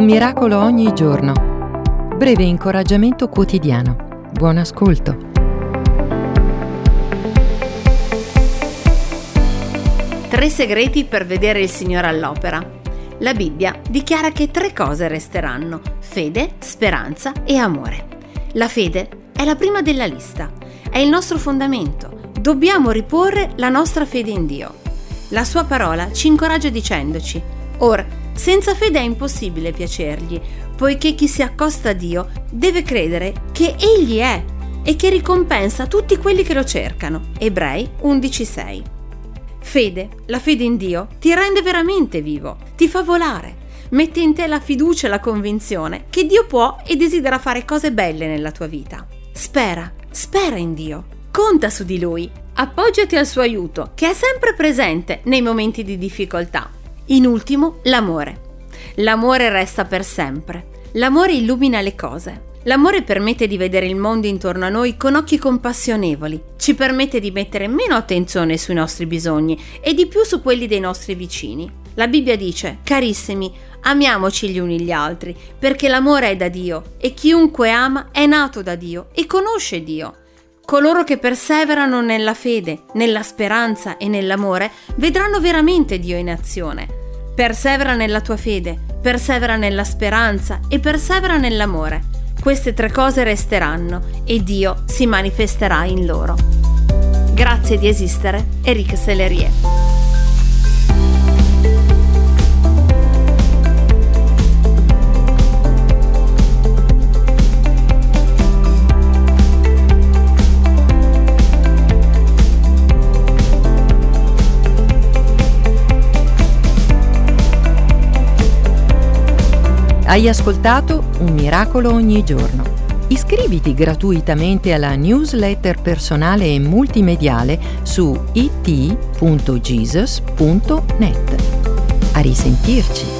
Un miracolo ogni giorno. Breve incoraggiamento quotidiano. Buon ascolto. Tre segreti per vedere il Signore all'opera. La Bibbia dichiara che tre cose resteranno: fede, speranza e amore. La fede è la prima della lista, è il nostro fondamento. Dobbiamo riporre la nostra fede in Dio. La sua parola ci incoraggia dicendoci: Ora, senza fede è impossibile piacergli, poiché chi si accosta a Dio deve credere che Egli è e che ricompensa tutti quelli che lo cercano. Ebrei 11:6. Fede, la fede in Dio, ti rende veramente vivo, ti fa volare, mette in te la fiducia e la convinzione che Dio può e desidera fare cose belle nella tua vita. Spera, spera in Dio, conta su di Lui, appoggiati al suo aiuto, che è sempre presente nei momenti di difficoltà. In ultimo, l'amore. L'amore resta per sempre. L'amore illumina le cose. L'amore permette di vedere il mondo intorno a noi con occhi compassionevoli, ci permette di mettere meno attenzione sui nostri bisogni e di più su quelli dei nostri vicini. La Bibbia dice, carissimi, amiamoci gli uni gli altri, perché l'amore è da Dio e chiunque ama è nato da Dio e conosce Dio. Coloro che perseverano nella fede, nella speranza e nell'amore vedranno veramente Dio in azione. Persevera nella tua fede, persevera nella speranza e persevera nell'amore. Queste tre cose resteranno e Dio si manifesterà in loro. Grazie di esistere, Eric Sellerie. Hai ascoltato Un miracolo ogni giorno. Iscriviti gratuitamente alla newsletter personale e multimediale su it.jesus.net. A risentirci!